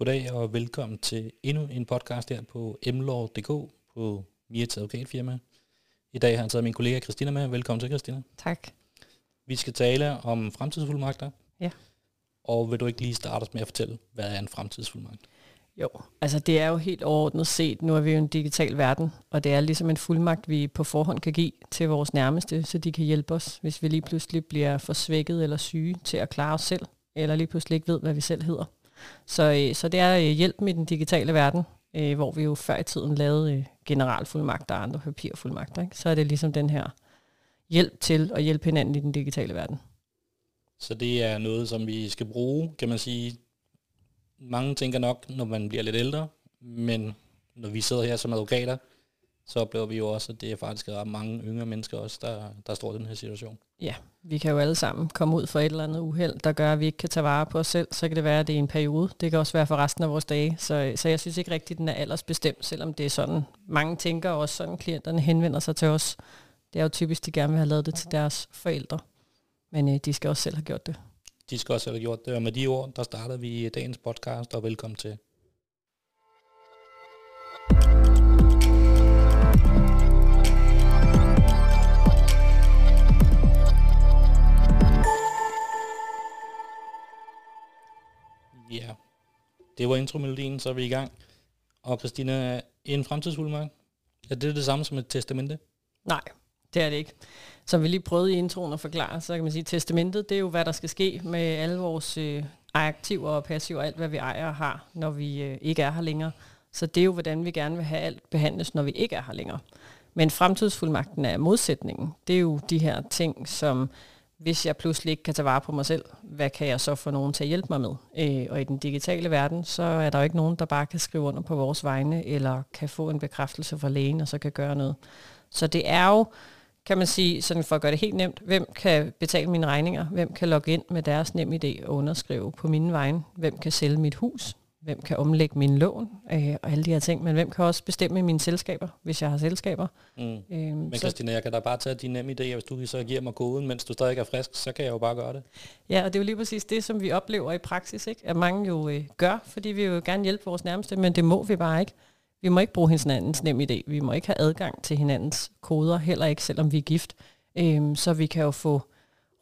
Goddag og velkommen til endnu en podcast her på mlov.dk på Mirets advokatfirma. I dag har jeg taget min kollega Christina med. Velkommen til, Christina. Tak. Vi skal tale om fremtidsfuldmagter. Ja. Og vil du ikke lige starte med at fortælle, hvad er en fremtidsfuldmagt? Jo, altså det er jo helt overordnet set, nu er vi jo en digital verden, og det er ligesom en fuldmagt, vi på forhånd kan give til vores nærmeste, så de kan hjælpe os, hvis vi lige pludselig bliver for svækket eller syge til at klare os selv, eller lige pludselig ikke ved, hvad vi selv hedder. Så, øh, så det er øh, hjælp med den digitale verden, øh, hvor vi jo før i tiden lavede generalfuldmagter og andre papirfuldmagter. Ikke? Så er det ligesom den her hjælp til at hjælpe hinanden i den digitale verden. Så det er noget, som vi skal bruge, kan man sige. Mange tænker nok, når man bliver lidt ældre, men når vi sidder her som advokater, så oplever vi jo også, at det er faktisk ret mange yngre mennesker også, der, der står i den her situation. Ja, vi kan jo alle sammen komme ud for et eller andet uheld, der gør, at vi ikke kan tage vare på os selv. Så kan det være, at det er en periode. Det kan også være for resten af vores dage. Så, så jeg synes ikke rigtigt, at den er aldersbestemt, selvom det er sådan. Mange tænker også sådan, klienterne henvender sig til os. Det er jo typisk, de gerne vil have lavet det til deres forældre. Men øh, de skal også selv have gjort det. De skal også have gjort det, og med de ord, der starter vi dagens podcast, og velkommen til. Det var intromelodien, så er vi i gang. Og Christina, en fremtidsfuldmagt, er det det samme som et testamente? Nej, det er det ikke. Som vi lige prøvede i introen at forklare, så kan man sige, at testamentet, det er jo, hvad der skal ske med alle vores øh, aktiver og passiver, alt hvad vi ejer og har, når vi øh, ikke er her længere. Så det er jo, hvordan vi gerne vil have alt behandles, når vi ikke er her længere. Men fremtidsfuldmagten er modsætningen. Det er jo de her ting, som hvis jeg pludselig ikke kan tage vare på mig selv, hvad kan jeg så få nogen til at hjælpe mig med? Øh, og i den digitale verden, så er der jo ikke nogen, der bare kan skrive under på vores vegne, eller kan få en bekræftelse fra lægen, og så kan gøre noget. Så det er jo, kan man sige, sådan for at gøre det helt nemt, hvem kan betale mine regninger, hvem kan logge ind med deres nem idé og underskrive på mine vegne, hvem kan sælge mit hus, hvem kan omlægge min lån øh, og alle de her ting, men hvem kan også bestemme mine selskaber, hvis jeg har selskaber. Mm. Øhm, men Christina, jeg kan da bare tage din nemme idé, hvis du så giver mig koden, mens du stadig er frisk, så kan jeg jo bare gøre det. Ja, og det er jo lige præcis det, som vi oplever i praksis, ikke? at mange jo øh, gør, fordi vi jo gerne hjælpe vores nærmeste, men det må vi bare ikke. Vi må ikke bruge hinandens nem idé. Vi må ikke have adgang til hinandens koder, heller ikke selvom vi er gift. Øhm, så vi kan jo få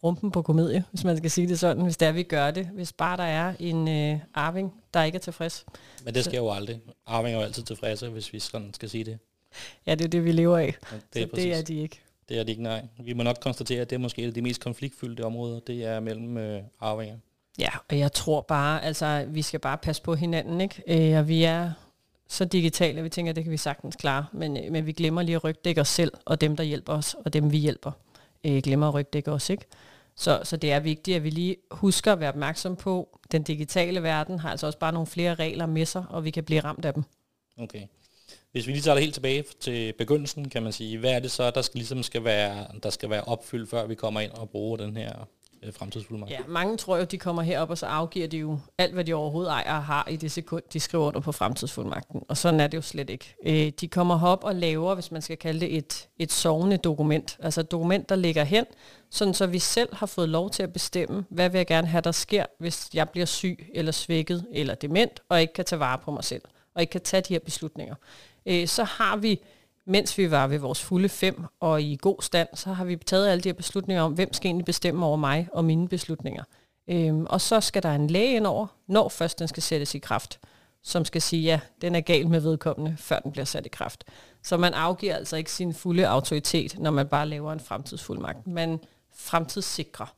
rumpen på komedie, hvis man skal sige det sådan, hvis der vi gør det. Hvis bare der er en øh, arving, der ikke er tilfreds. Men det sker jo aldrig. Arving er jo altid tilfredse, hvis vi sådan skal sige det. Ja, det er det, vi lever af. Ja, det, er så det er de ikke. Det er de ikke, nej. Vi må nok konstatere, at det er måske et af de mest konfliktfyldte områder, det er mellem øh, arvinger. Ja, og jeg tror bare, altså, vi skal bare passe på hinanden, ikke? Øh, og vi er så digitale, at vi tænker, at det kan vi sagtens klare, men, øh, men vi glemmer lige at rygdække os selv, og dem, der hjælper os, og dem, vi hjælper, øh, glemmer at rygdække os, ikke? Så, så det er vigtigt, at vi lige husker at være opmærksom på, den digitale verden har altså også bare nogle flere regler med sig, og vi kan blive ramt af dem. Okay. Hvis vi lige tager det helt tilbage til begyndelsen, kan man sige, hvad er det så, der skal, ligesom skal være, der skal være opfyldt, før vi kommer ind og bruger den her øh, fremtidsfuldmagt? Ja, mange tror jo, de kommer herop, og så afgiver de jo alt, hvad de overhovedet ejer og har i det sekund, de skriver under på fremtidsfuldmagten. Og sådan er det jo slet ikke. Øh, de kommer herop og laver, hvis man skal kalde det et, et sovende dokument. Altså et dokument, der ligger hen, sådan så vi selv har fået lov til at bestemme, hvad vil jeg gerne have, der sker, hvis jeg bliver syg eller svækket eller dement, og ikke kan tage vare på mig selv, og ikke kan tage de her beslutninger. Øh, så har vi mens vi var ved vores fulde fem og i god stand, så har vi taget alle de her beslutninger om, hvem skal egentlig bestemme over mig og mine beslutninger. Øhm, og så skal der en læge ind over, når først den skal sættes i kraft, som skal sige, ja, den er gal med vedkommende, før den bliver sat i kraft. Så man afgiver altså ikke sin fulde autoritet, når man bare laver en fremtidsfuldmagt. Man fremtidssikrer.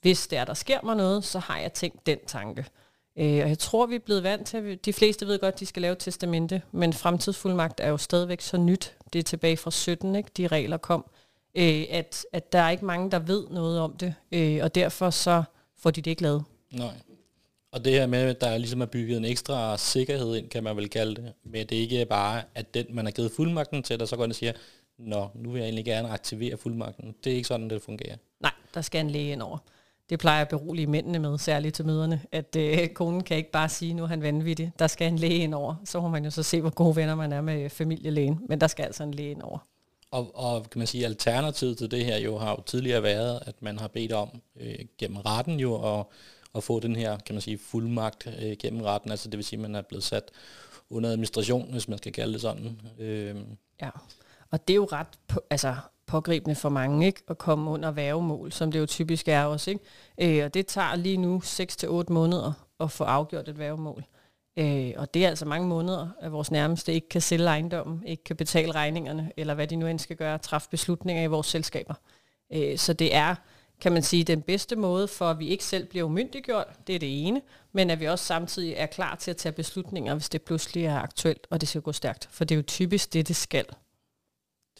Hvis der der sker mig noget, så har jeg tænkt den tanke. Øh, og jeg tror, vi er blevet vant til, de fleste ved godt, at de skal lave testamente, men fremtidsfuldmagt er jo stadigvæk så nyt. Det er tilbage fra 17, ikke? de regler kom, øh, at, at der er ikke mange, der ved noget om det, øh, og derfor så får de det ikke lavet. Nej. Og det her med, at der ligesom er bygget en ekstra sikkerhed ind, kan man vel kalde det, men det er ikke bare, at den, man har givet fuldmagten til, der så går ind og siger, nå, nu vil jeg egentlig gerne aktivere fuldmagten. Det er ikke sådan, det fungerer. Nej, der skal en læge ind over det plejer jeg at berolige mændene med, særligt til møderne, at øh, konen kan ikke bare sige, nu er han vanvittig, der skal en læge ind over. Så må man jo så se, hvor gode venner man er med familielægen, men der skal altså en læge ind over. Og, og kan man sige, alternativet til det her jo har jo tidligere været, at man har bedt om øh, gennem retten jo at, at få den her, kan man sige, fuldmagt øh, gennem retten, altså det vil sige, at man er blevet sat under administration, hvis man skal kalde det sådan. Øh. Ja, og det er jo ret på, altså, pågribende for mange, ikke? At komme under værgemål, som det jo typisk er også, ikke? Øh, og det tager lige nu 6-8 måneder at få afgjort et værgemål. Øh, og det er altså mange måneder, at vores nærmeste ikke kan sælge ejendommen, ikke kan betale regningerne, eller hvad de nu end skal gøre, træffe beslutninger i vores selskaber. Øh, så det er, kan man sige, den bedste måde for, at vi ikke selv bliver umyndiggjort, det er det ene, men at vi også samtidig er klar til at tage beslutninger, hvis det pludselig er aktuelt, og det skal gå stærkt. For det er jo typisk det, det skal.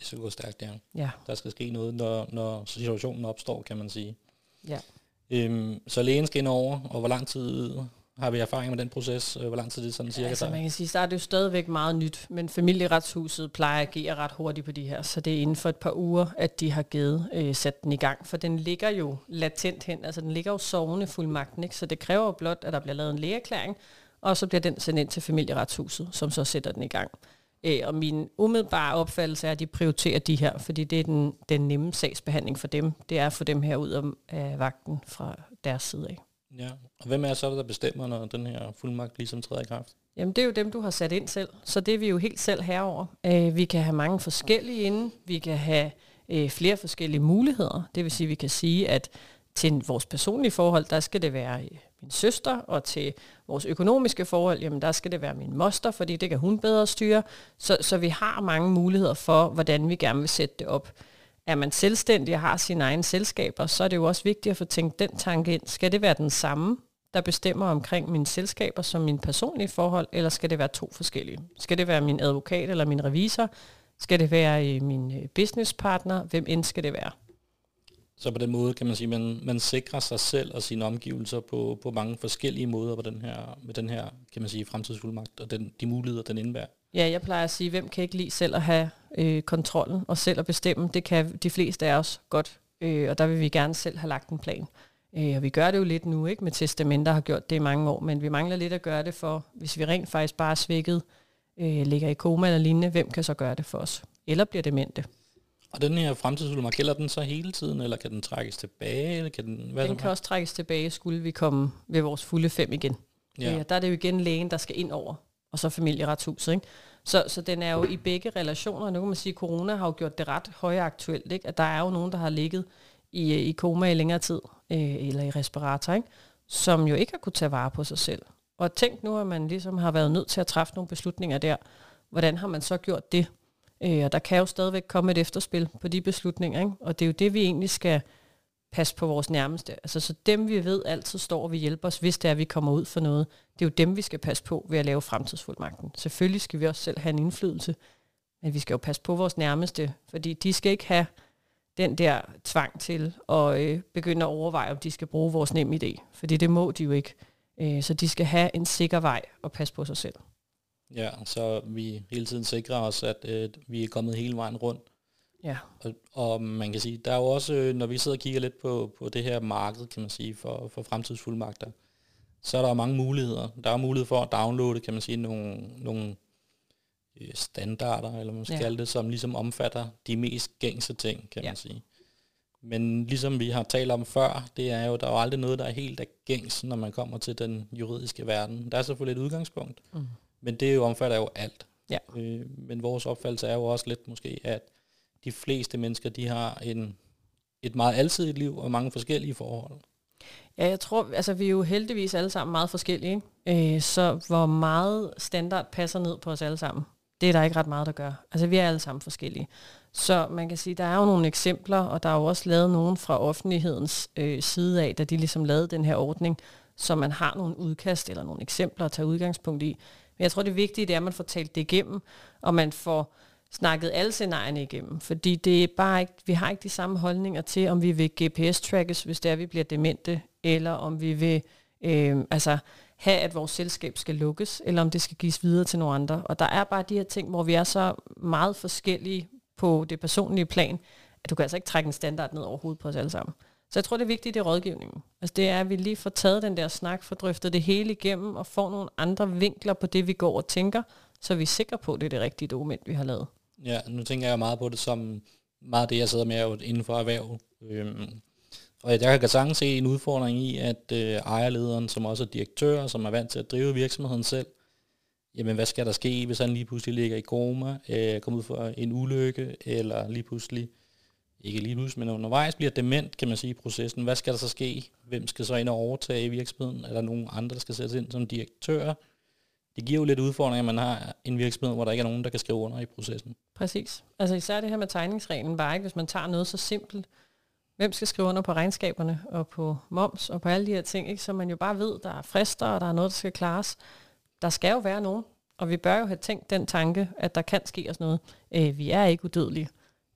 Det skal gå stærkt, ja. Ja. Der skal ske noget, når, når situationen opstår, kan man sige. Ja. Øhm, så lægen skal ind over, og hvor lang tid har vi erfaring med den proces? Øh, hvor lang tid det sådan cirka? Altså der? man kan sige, at det er jo stadigvæk meget nyt, men familieretshuset plejer at agere ret hurtigt på de her, så det er inden for et par uger, at de har givet øh, sat den i gang, for den ligger jo latent hen, altså den ligger jo sovende fuldmagten, ikke? så det kræver jo blot, at der bliver lavet en lægeerklæring, og så bliver den sendt ind til familieretshuset, som så sætter den i gang. Øh, og min umiddelbare opfattelse er, at de prioriterer de her, fordi det er den, den nemme sagsbehandling for dem. Det er at få dem her ud af vagten fra deres side af. Ja, og hvem er så, der bestemmer, når den her fuldmagt ligesom træder i kraft? Jamen det er jo dem, du har sat ind selv, så det er vi jo helt selv herover. Øh, vi kan have mange forskellige inde, vi kan have øh, flere forskellige muligheder. Det vil sige, at vi kan sige, at til vores personlige forhold, der skal det være øh, min søster, og til vores økonomiske forhold, jamen der skal det være min moster, fordi det kan hun bedre styre. Så, så vi har mange muligheder for, hvordan vi gerne vil sætte det op. Er man selvstændig og har sine egne selskaber, så er det jo også vigtigt at få tænkt den tanke ind. Skal det være den samme, der bestemmer omkring mine selskaber som min personlige forhold, eller skal det være to forskellige? Skal det være min advokat eller min revisor? Skal det være øh, min øh, businesspartner? Hvem end skal det være? Så på den måde kan man sige, at man, man sikrer sig selv og sine omgivelser på, på mange forskellige måder på den her, med den her kan man sige, fremtidsfuldmagt og den, de muligheder, den indebærer. Ja, jeg plejer at sige, hvem kan ikke lide selv at have øh, kontrollen og selv at bestemme. Det kan de fleste af os godt, øh, og der vil vi gerne selv have lagt en plan. Øh, og vi gør det jo lidt nu, ikke med testamenter, har gjort det i mange år, men vi mangler lidt at gøre det for, hvis vi rent faktisk bare er svækket, øh, ligger i koma eller lignende, hvem kan så gøre det for os? Eller bliver demente? Og den her fremtidsfuldmagt, gælder den så hele tiden, eller kan den trækkes tilbage? Eller kan den, hvad den kan også trækkes tilbage, skulle vi komme ved vores fulde fem igen. Ja. Øh, der er det jo igen lægen, der skal ind over, og så familieretshuset. Ikke? Så, så den er jo i begge relationer. Nu kan man sige, at corona har jo gjort det ret højaktuelt. Ikke? At der er jo nogen, der har ligget i, i koma i længere tid, øh, eller i respirator, ikke? som jo ikke har kunne tage vare på sig selv. Og tænk nu, at man ligesom har været nødt til at træffe nogle beslutninger der. Hvordan har man så gjort det? Øh, og der kan jo stadigvæk komme et efterspil på de beslutninger, ikke? og det er jo det, vi egentlig skal passe på vores nærmeste. Altså så dem, vi ved altid står og vil hjælpe os, hvis det er, at vi kommer ud for noget, det er jo dem, vi skal passe på ved at lave fremtidsfuldmagten. Selvfølgelig skal vi også selv have en indflydelse, men vi skal jo passe på vores nærmeste, fordi de skal ikke have den der tvang til at øh, begynde at overveje, om de skal bruge vores nem idé. Fordi det må de jo ikke. Øh, så de skal have en sikker vej og passe på sig selv. Ja, så vi hele tiden sikrer os, at øh, vi er kommet hele vejen rundt. Ja. Og, og man kan sige, der er jo også, øh, når vi sidder og kigger lidt på, på det her marked, kan man sige, for, for fremtidsfuldmagter, så er der mange muligheder. Der er mulighed for at downloade, kan man sige, nogle, nogle øh, standarder, eller man skal ja. kalde det, som ligesom omfatter de mest gængse ting, kan ja. man sige. Men ligesom vi har talt om før, det er jo, der er jo aldrig noget, der er helt af gængs, når man kommer til den juridiske verden. Der er selvfølgelig et udgangspunkt, mm. Men det jo omfatter jo alt. Ja. Øh, men vores opfattelse er jo også lidt måske, at de fleste mennesker, de har en, et meget alsidigt liv og mange forskellige forhold. Ja, jeg tror, altså vi er jo heldigvis alle sammen meget forskellige? Øh, så hvor meget standard passer ned på os alle sammen, det er der ikke ret meget, der gør. Altså vi er alle sammen forskellige. Så man kan sige, der er jo nogle eksempler, og der er jo også lavet nogen fra offentlighedens øh, side af, da de ligesom lavede den her ordning, så man har nogle udkast eller nogle eksempler at tage udgangspunkt i. Men jeg tror, det vigtige det er, at man får talt det igennem, og man får snakket alle scenarierne igennem, fordi det er bare ikke, vi har ikke de samme holdninger til, om vi vil GPS-trackes, hvis det er, vi bliver demente, eller om vi vil øh, altså, have, at vores selskab skal lukkes, eller om det skal gives videre til nogle andre. Og der er bare de her ting, hvor vi er så meget forskellige på det personlige plan, at du kan altså ikke trække en standard ned over hovedet på os alle sammen. Så jeg tror, det er vigtigt, det er rådgivningen. Altså det er, at vi lige får taget den der snak, får drøftet det hele igennem, og får nogle andre vinkler på det, vi går og tænker, så vi er sikre på, at det er det rigtige dokument, vi har lavet. Ja, nu tænker jeg meget på det som meget det, jeg sidder med inden for erhverv. Øhm, Og jeg kan sagtens se en udfordring i, at øh, ejerlederen, som også er direktør, som er vant til at drive virksomheden selv, jamen hvad skal der ske, hvis han lige pludselig ligger i koma, øh, kommer ud for en ulykke, eller lige pludselig, ikke lige pludselig, men undervejs bliver dement, kan man sige, i processen. Hvad skal der så ske? Hvem skal så ind og overtage virksomheden? Er der nogen andre, der skal sættes ind som direktør? Det giver jo lidt udfordringer, at man har en virksomhed, hvor der ikke er nogen, der kan skrive under i processen. Præcis. Altså især det her med tegningsreglen, bare ikke, hvis man tager noget så simpelt, hvem skal skrive under på regnskaberne og på moms og på alle de her ting, ikke? så man jo bare ved, der er frister, og der er noget, der skal klares. Der skal jo være nogen, og vi bør jo have tænkt den tanke, at der kan ske os noget. Øh, vi er ikke udødelige.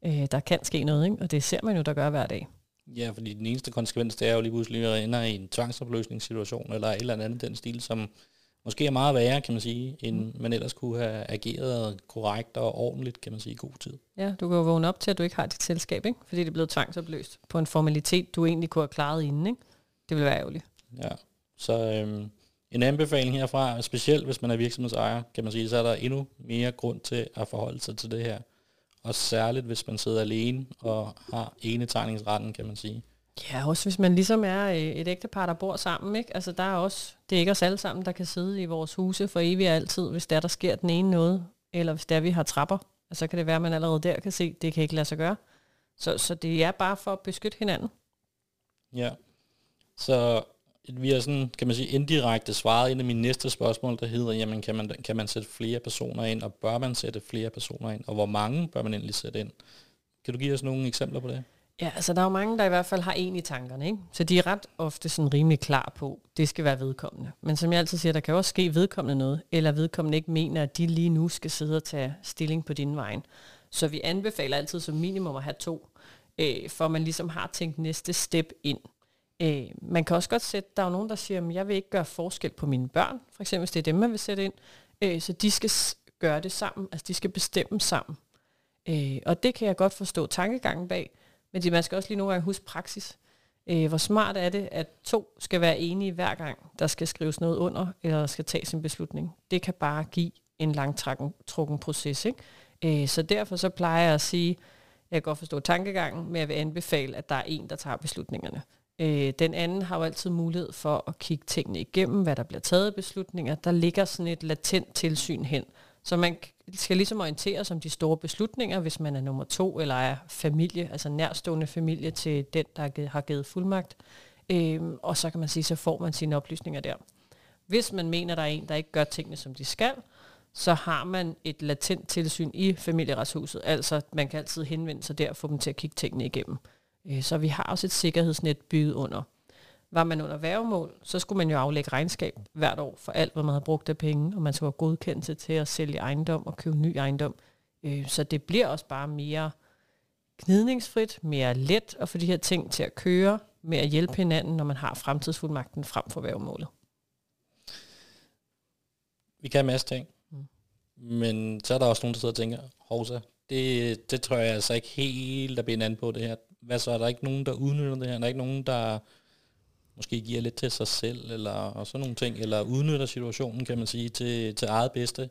Øh, der kan ske noget, ikke? og det ser man jo, der gør hver dag. Ja, fordi den eneste konsekvens, det er jo lige pludselig, at ender i en tvangsopløsningssituation, eller et eller andet den stil, som måske er meget værre, kan man sige, end man ellers kunne have ageret korrekt og ordentligt, kan man sige, i god tid. Ja, du kan jo vågne op til, at du ikke har dit selskab, ikke? fordi det er blevet tvangsopløst på en formalitet, du egentlig kunne have klaret inden. Ikke? Det vil være ærgerligt. Ja, så øhm, en anbefaling herfra, specielt hvis man er virksomhedsejer, kan man sige, så er der endnu mere grund til at forholde sig til det her. Og særligt, hvis man sidder alene og har enetegningsretten, kan man sige. Ja, også hvis man ligesom er øh, et ægtepar, der bor sammen. Ikke? Altså, der er også, det er ikke os alle sammen, der kan sidde i vores huse for evigt altid, hvis der, der sker den ene noget, eller hvis der vi har trapper. Altså, så kan det være, at man allerede der kan se, at det kan ikke lade sig gøre. Så, så det er bare for at beskytte hinanden. Ja, så vi har sådan, kan man sige, indirekte svaret ind af min næste spørgsmål, der hedder, jamen kan man, kan man sætte flere personer ind, og bør man sætte flere personer ind, og hvor mange bør man endelig sætte ind? Kan du give os nogle eksempler på det? Ja, altså der er jo mange, der i hvert fald har en i tankerne, ikke? Så de er ret ofte sådan rimelig klar på, det skal være vedkommende. Men som jeg altid siger, der kan også ske vedkommende noget, eller vedkommende ikke mener, at de lige nu skal sidde og tage stilling på din vej. Så vi anbefaler altid som minimum at have to, øh, for man ligesom har tænkt næste step ind. Øh, man kan også godt sætte, der er jo nogen, der siger, at jeg vil ikke gøre forskel på mine børn, for eksempel hvis det er dem, man vil sætte ind, øh, så de skal gøre det sammen, altså de skal bestemme sammen. Øh, og det kan jeg godt forstå tankegangen bag, men man skal også lige nogle gange huske praksis. Øh, hvor smart er det, at to skal være enige hver gang, der skal skrives noget under, eller der skal tages en beslutning. Det kan bare give en langtrukken proces. Ikke? Øh, så derfor så plejer jeg at sige, jeg kan godt forstå tankegangen, men jeg vil anbefale, at der er en, der tager beslutningerne. Øh, den anden har jo altid mulighed for at kigge tingene igennem, hvad der bliver taget af beslutninger. Der ligger sådan et latent tilsyn hen. Så man skal ligesom orientere sig om de store beslutninger, hvis man er nummer to, eller er familie, altså nærstående familie til den, der har givet fuldmagt. Øhm, og så kan man sige, så får man sine oplysninger der. Hvis man mener, der er en, der ikke gør tingene, som de skal, så har man et latent tilsyn i familieretshuset. Altså, man kan altid henvende sig der og få dem til at kigge tingene igennem. Øh, så vi har også et sikkerhedsnet bygget under. Var man under værgemål, så skulle man jo aflægge regnskab hvert år for alt, hvad man havde brugt af penge, og man skulle have godkendelse til at sælge ejendom og købe ny ejendom. Øh, så det bliver også bare mere gnidningsfrit, mere let at få de her ting til at køre, med at hjælpe hinanden, når man har fremtidsfuldmagten frem for værgemålet. Vi kan en masse ting, mm. men så er der også nogen, der sidder og tænker, Hovsa, det, det tror jeg altså ikke helt at blive an på det her. Hvad så, er der ikke nogen, der udnytter det her? Er der ikke nogen, der måske giver lidt til sig selv, eller og sådan nogle ting, eller udnytter situationen, kan man sige, til, til eget bedste.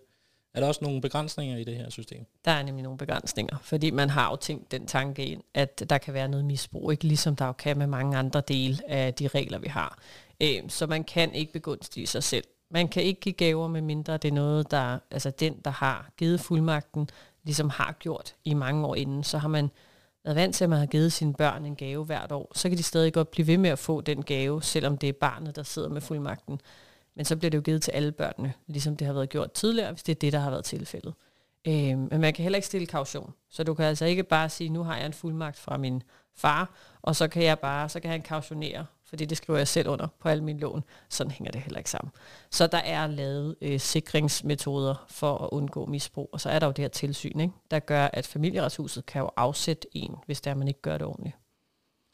Er der også nogle begrænsninger i det her system? Der er nemlig nogle begrænsninger, fordi man har jo tænkt den tanke ind, at der kan være noget misbrug, ikke ligesom der jo kan med mange andre dele af de regler, vi har. Øh, så man kan ikke begunstige sig selv. Man kan ikke give gaver, med mindre det er noget, der, altså den, der har givet fuldmagten, ligesom har gjort i mange år inden, så har man været vant til, at man har givet sine børn en gave hvert år, så kan de stadig godt blive ved med at få den gave, selvom det er barnet, der sidder med fuldmagten. Men så bliver det jo givet til alle børnene, ligesom det har været gjort tidligere, hvis det er det, der har været tilfældet. Øh, men man kan heller ikke stille kaution. Så du kan altså ikke bare sige, nu har jeg en fuldmagt fra min far, og så kan jeg bare, så kan han kautionere fordi det skriver jeg selv under på alle mine lån. Sådan hænger det heller ikke sammen. Så der er lavet øh, sikringsmetoder for at undgå misbrug, og så er der jo det her tilsyn, ikke? der gør, at familieretshuset kan jo afsætte en, hvis der man ikke gør det ordentligt.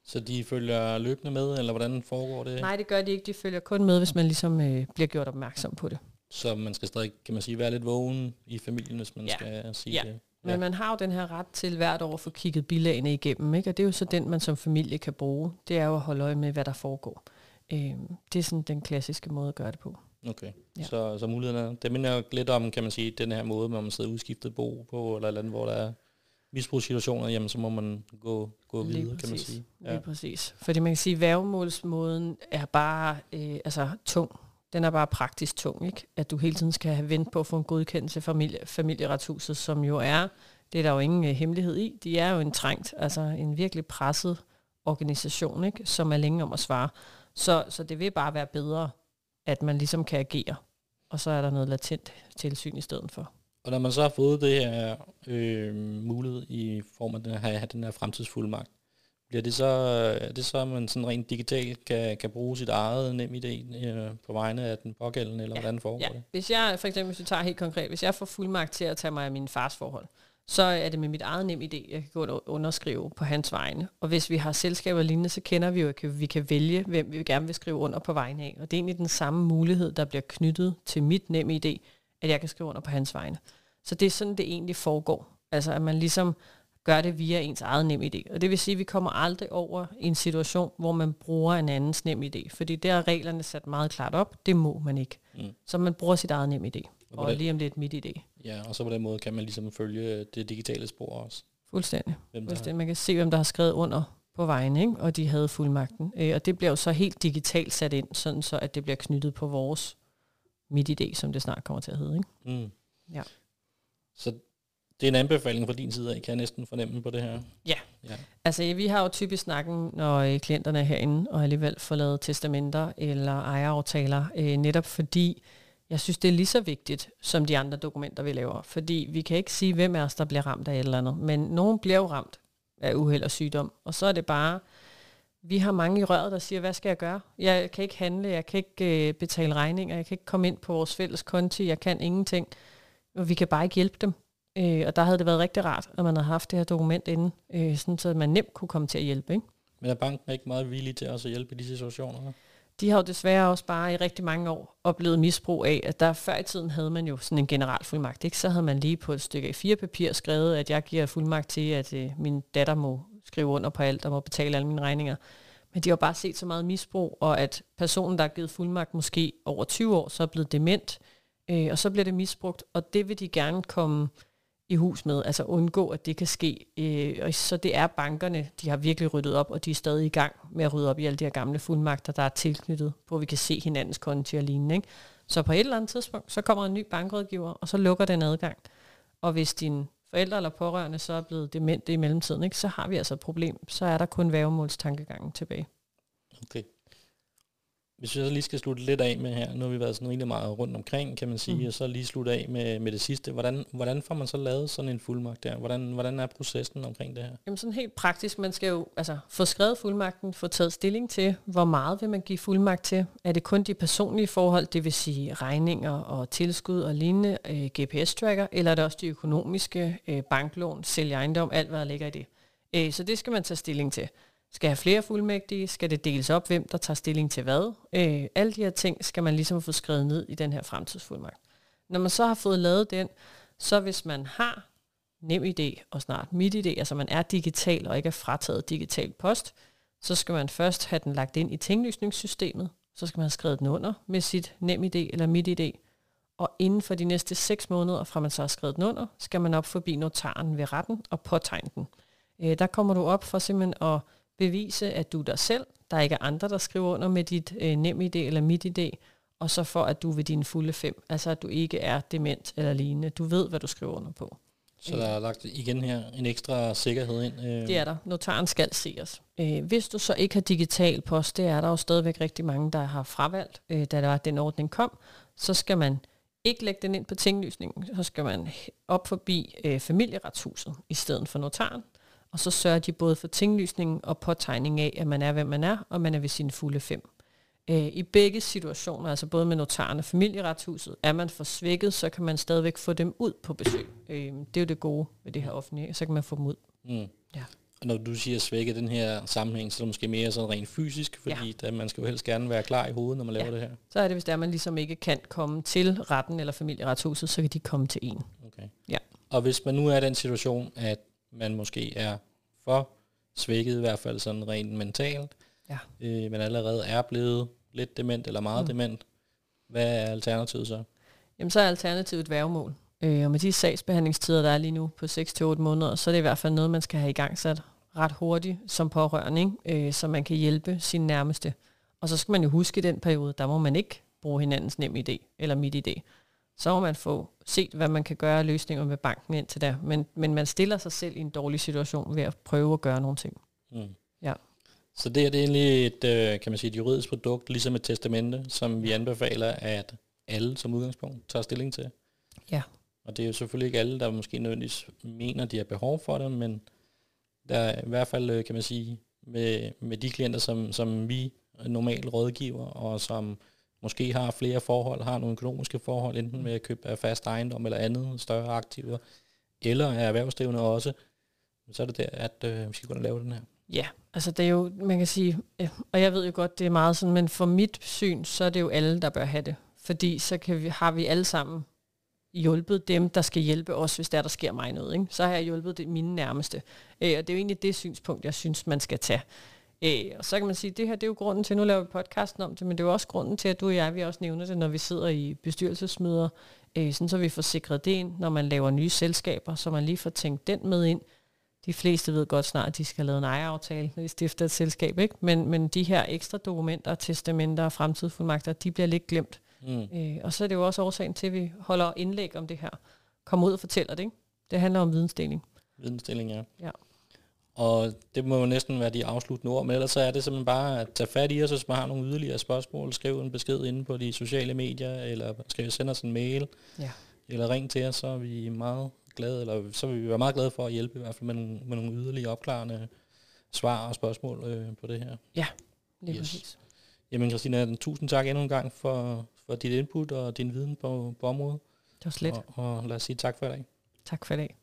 Så de følger løbende med, eller hvordan foregår det? Nej, det gør de ikke. De følger kun med, hvis man ligesom øh, bliver gjort opmærksom på det. Så man skal stadig, kan man sige, være lidt vågen i familien, hvis man ja. skal sige ja. det? Men ja. man har jo den her ret til hvert år at få kigget bilagene igennem, ikke? og det er jo så den, man som familie kan bruge. Det er jo at holde øje med, hvad der foregår. Øh, det er sådan den klassiske måde at gøre det på. Okay, ja. så, så mulighederne, det minder jo lidt om, kan man sige, den her måde, hvor man sidder udskiftet bo på, eller eller andet, hvor der er misbrugssituationer, jamen så må man gå, gå Lige videre, kan man præcis. sige. Ja. Lige præcis. Fordi man kan sige, at værgemålsmåden er bare øh, altså, tung. Den er bare praktisk tung, ikke? At du hele tiden skal have vendt på at få en godkendelse fra familie, familieretshuset, som jo er, det er der jo ingen øh, hemmelighed i, de er jo en trængt, altså en virkelig presset organisation, ikke? som er længe om at svare. Så, så det vil bare være bedre, at man ligesom kan agere, og så er der noget latent tilsyn i stedet for. Og når man så har fået det her øh, mulighed i form af den her, den her fremtidsfuldmagt, bliver det så, er det så, at man sådan rent digitalt kan, kan bruge sit eget nem idé øh, på vegne af den pågældende, eller ja. hvordan foregår Ja, det? hvis jeg for eksempel, hvis vi tager helt konkret, hvis jeg får fuldmagt til at tage mig af min fars forhold, så er det med mit eget nem idé, jeg kan gå og underskrive på hans vegne. Og hvis vi har selskaber lignende, så kender vi jo, at vi kan vælge, hvem vi gerne vil skrive under på vegne af. Og det er egentlig den samme mulighed, der bliver knyttet til mit nem idé, at jeg kan skrive under på hans vegne. Så det er sådan, det egentlig foregår. Altså, at man ligesom gør det via ens eget nem idé. Og det vil sige, at vi kommer aldrig over i en situation, hvor man bruger en andens nem idé. Fordi der er reglerne sat meget klart op. Det må man ikke. Mm. Så man bruger sit eget nem idé. Og Og lige om lidt mit idé. Ja, og så på den måde kan man ligesom følge det digitale spor også. Fuldstændig. Hvem Fuldstændig. Man kan se, hvem der har skrevet under på vejen, ikke? og de havde fuldmagten. Øh, og det bliver jo så helt digitalt sat ind, sådan så at det bliver knyttet på vores mit idé, som det snart kommer til at hedde. Ikke? Mm. Ja. Så det er en anbefaling fra din side af, kan jeg næsten fornemme på det her. Ja. ja. Altså, vi har jo typisk snakken, når øh, klienterne er herinde, og alligevel får lavet testamenter eller ejeraftaler, øh, netop fordi jeg synes, det er lige så vigtigt, som de andre dokumenter, vi laver. Fordi vi kan ikke sige, hvem af os, der bliver ramt af et eller andet. Men nogen bliver jo ramt af uheld og sygdom. Og så er det bare, vi har mange i røret, der siger, hvad skal jeg gøre? Jeg kan ikke handle, jeg kan ikke øh, betale regninger, jeg kan ikke komme ind på vores fælles konti, jeg kan ingenting. Og vi kan bare ikke hjælpe dem. Øh, og der havde det været rigtig rart, at man havde haft det her dokument inde, øh, sådan så man nemt kunne komme til at hjælpe. Ikke? Men er banken ikke meget villig til også at hjælpe i de situationer? De har jo desværre også bare i rigtig mange år oplevet misbrug af, at der før i tiden havde man jo sådan en general fuldmagt. Ikke? Så havde man lige på et stykke A4-papir skrevet, at jeg giver fuldmagt til, at øh, min datter må skrive under på alt og må betale alle mine regninger. Men de har bare set så meget misbrug, og at personen, der har givet fuldmagt måske over 20 år, så er blevet dement, øh, og så bliver det misbrugt, og det vil de gerne komme i hus med, altså undgå, at det kan ske. Øh, og så det er bankerne, de har virkelig ryddet op, og de er stadig i gang med at rydde op i alle de her gamle fuldmagter, der er tilknyttet, hvor vi kan se hinandens konti og lignende. Ikke? Så på et eller andet tidspunkt, så kommer en ny bankrådgiver, og så lukker den adgang. Og hvis din forældre eller pårørende så er blevet demente i mellemtiden, ikke, så har vi altså et problem. Så er der kun værgemålstankegangen tilbage. Okay. Hvis vi så lige skal slutte lidt af med her, nu har vi været sådan rigtig meget rundt omkring, kan man sige, mm. og så lige slutte af med, med det sidste. Hvordan, hvordan får man så lavet sådan en fuldmagt der? Hvordan, hvordan er processen omkring det her? Jamen sådan helt praktisk, man skal jo altså, få skrevet fuldmagten, få taget stilling til, hvor meget vil man give fuldmagt til. Er det kun de personlige forhold, det vil sige regninger og tilskud og lignende, øh, GPS-tracker, eller er det også de økonomiske, øh, banklån, sælge ejendom, alt hvad der ligger i det. Øh, så det skal man tage stilling til. Skal jeg have flere fuldmægtige? Skal det deles op, hvem der tager stilling til hvad? Øh, alle de her ting skal man ligesom få skrevet ned i den her fremtidsfuldmagt. Når man så har fået lavet den, så hvis man har nem idé og snart mit idé, altså man er digital og ikke er frataget digital post, så skal man først have den lagt ind i tinglysningssystemet, så skal man have skrevet den under med sit nem idé eller mit idé, og inden for de næste 6 måneder, fra man så har skrevet den under, skal man op forbi notaren ved retten og påtegne den. Øh, der kommer du op for simpelthen at bevise, at du er dig selv, der ikke er andre, der skriver under med dit øh, nem idé eller mit idé, og så for, at du ved dine fulde fem, altså at du ikke er dement eller lignende. Du ved, hvad du skriver under på. Så der er lagt igen her en ekstra sikkerhed ind. Øh, Det er der. Notaren skal se os. Øh, hvis du så ikke har digital post, det er der jo stadigvæk rigtig mange, der har fravalgt, øh, da der var, den ordning kom, så skal man ikke lægge den ind på tinglysningen, så skal man op forbi øh, familieretshuset i stedet for notaren, og så sørger de både for tinglysningen og påtegning af, at man er, hvem man er, og man er ved sine fulde fem. Øh, I begge situationer, altså både med notaren og familieretshuset, er man for svækket, så kan man stadigvæk få dem ud på besøg. Øh, det er jo det gode ved det her offentlige, så kan man få dem ud. Mm. Ja. Og når du siger svække den her sammenhæng, så er det måske mere sådan rent fysisk, fordi ja. man skal jo helst gerne være klar i hovedet, når man laver Ja. det her. Så er det, hvis der man ligesom ikke kan komme til retten eller familieretshuset, så kan de komme til en. Okay. Ja. Og hvis man nu er i den situation, at man måske er for svækket, i hvert fald sådan rent mentalt, Ja. øh, men allerede er blevet lidt dement eller meget Mm. dement, hvad er alternativet så? Jamen så er alternativet et værgemål. Øh, og med de sagsbehandlingstider, der er lige nu på 6-8 måneder, så er det i hvert fald noget, man skal have i gang sat ret hurtigt som pårørende, ikke? Øh, så man kan hjælpe sin nærmeste. Og så skal man jo huske i den periode, der må man ikke bruge hinandens nem idé eller mit idé. Så må man få set, hvad man kan gøre af løsninger med banken indtil der. Men, men man stiller sig selv i en dårlig situation ved at prøve at gøre nogle ting. Mm. Ja. Så det er det egentlig et, øh, kan man sige, et juridisk produkt, ligesom et testamente, som vi anbefaler, at alle som udgangspunkt tager stilling til. Ja. Og det er jo selvfølgelig ikke alle, der måske nødvendigvis mener, de har behov for det, men der er i hvert fald, øh, kan man sige, med, med de klienter, som, som vi normalt rådgiver, og som måske har flere forhold, har nogle økonomiske forhold, enten med at købe fast ejendom eller andet, større aktiver, eller er erhvervsdrivende også, så er det der, at øh, vi skal gå og lave den her. Ja, altså det er jo, man kan sige, og jeg ved jo godt, det er meget sådan, men for mit syn, så er det jo alle, der bør have det. Fordi så kan vi, har vi alle sammen hjulpet dem, der skal hjælpe os, hvis der, der sker mig noget. Ikke? Så har jeg hjulpet det, mine nærmeste. Øh, og det er jo egentlig det synspunkt, jeg synes, man skal tage. Øh, og så kan man sige, at det her det er jo grunden til, nu laver vi podcasten om det, men det er jo også grunden til, at du og jeg, vi også nævner det, når vi sidder i bestyrelsesmøder, øh, sådan så vi får sikret det ind, når man laver nye selskaber, så man lige får tænkt den med ind. De fleste ved godt snart, at de skal lave en ejerraftale, når de stifter et selskab, ikke? Men, men de her ekstra dokumenter, testamenter og fremtidsfuldmagter, de bliver lidt glemt. Mm. Øh, og så er det jo også årsagen til, at vi holder indlæg om det her. Kommer ud og fortæller det, ikke? Det handler om vidensdeling. Vidensdeling, ja. Ja. Og det må jo næsten være de afsluttende ord, men ellers så er det simpelthen bare at tage fat i os, hvis man har nogle yderligere spørgsmål, skriv en besked inde på de sociale medier, eller skriv sende os en mail, ja. eller ring til os, så er vi meget glade, eller så vil vi være meget glade for at hjælpe i hvert fald med nogle, med nogle yderligere opklarende svar og spørgsmål øh, på det her. Ja, lige yes. præcis. Jamen Christina, tusind tak endnu en gang for, for dit input og din viden på, på området. Det var slet. Og, og lad os sige tak for i dag. Tak for i dag.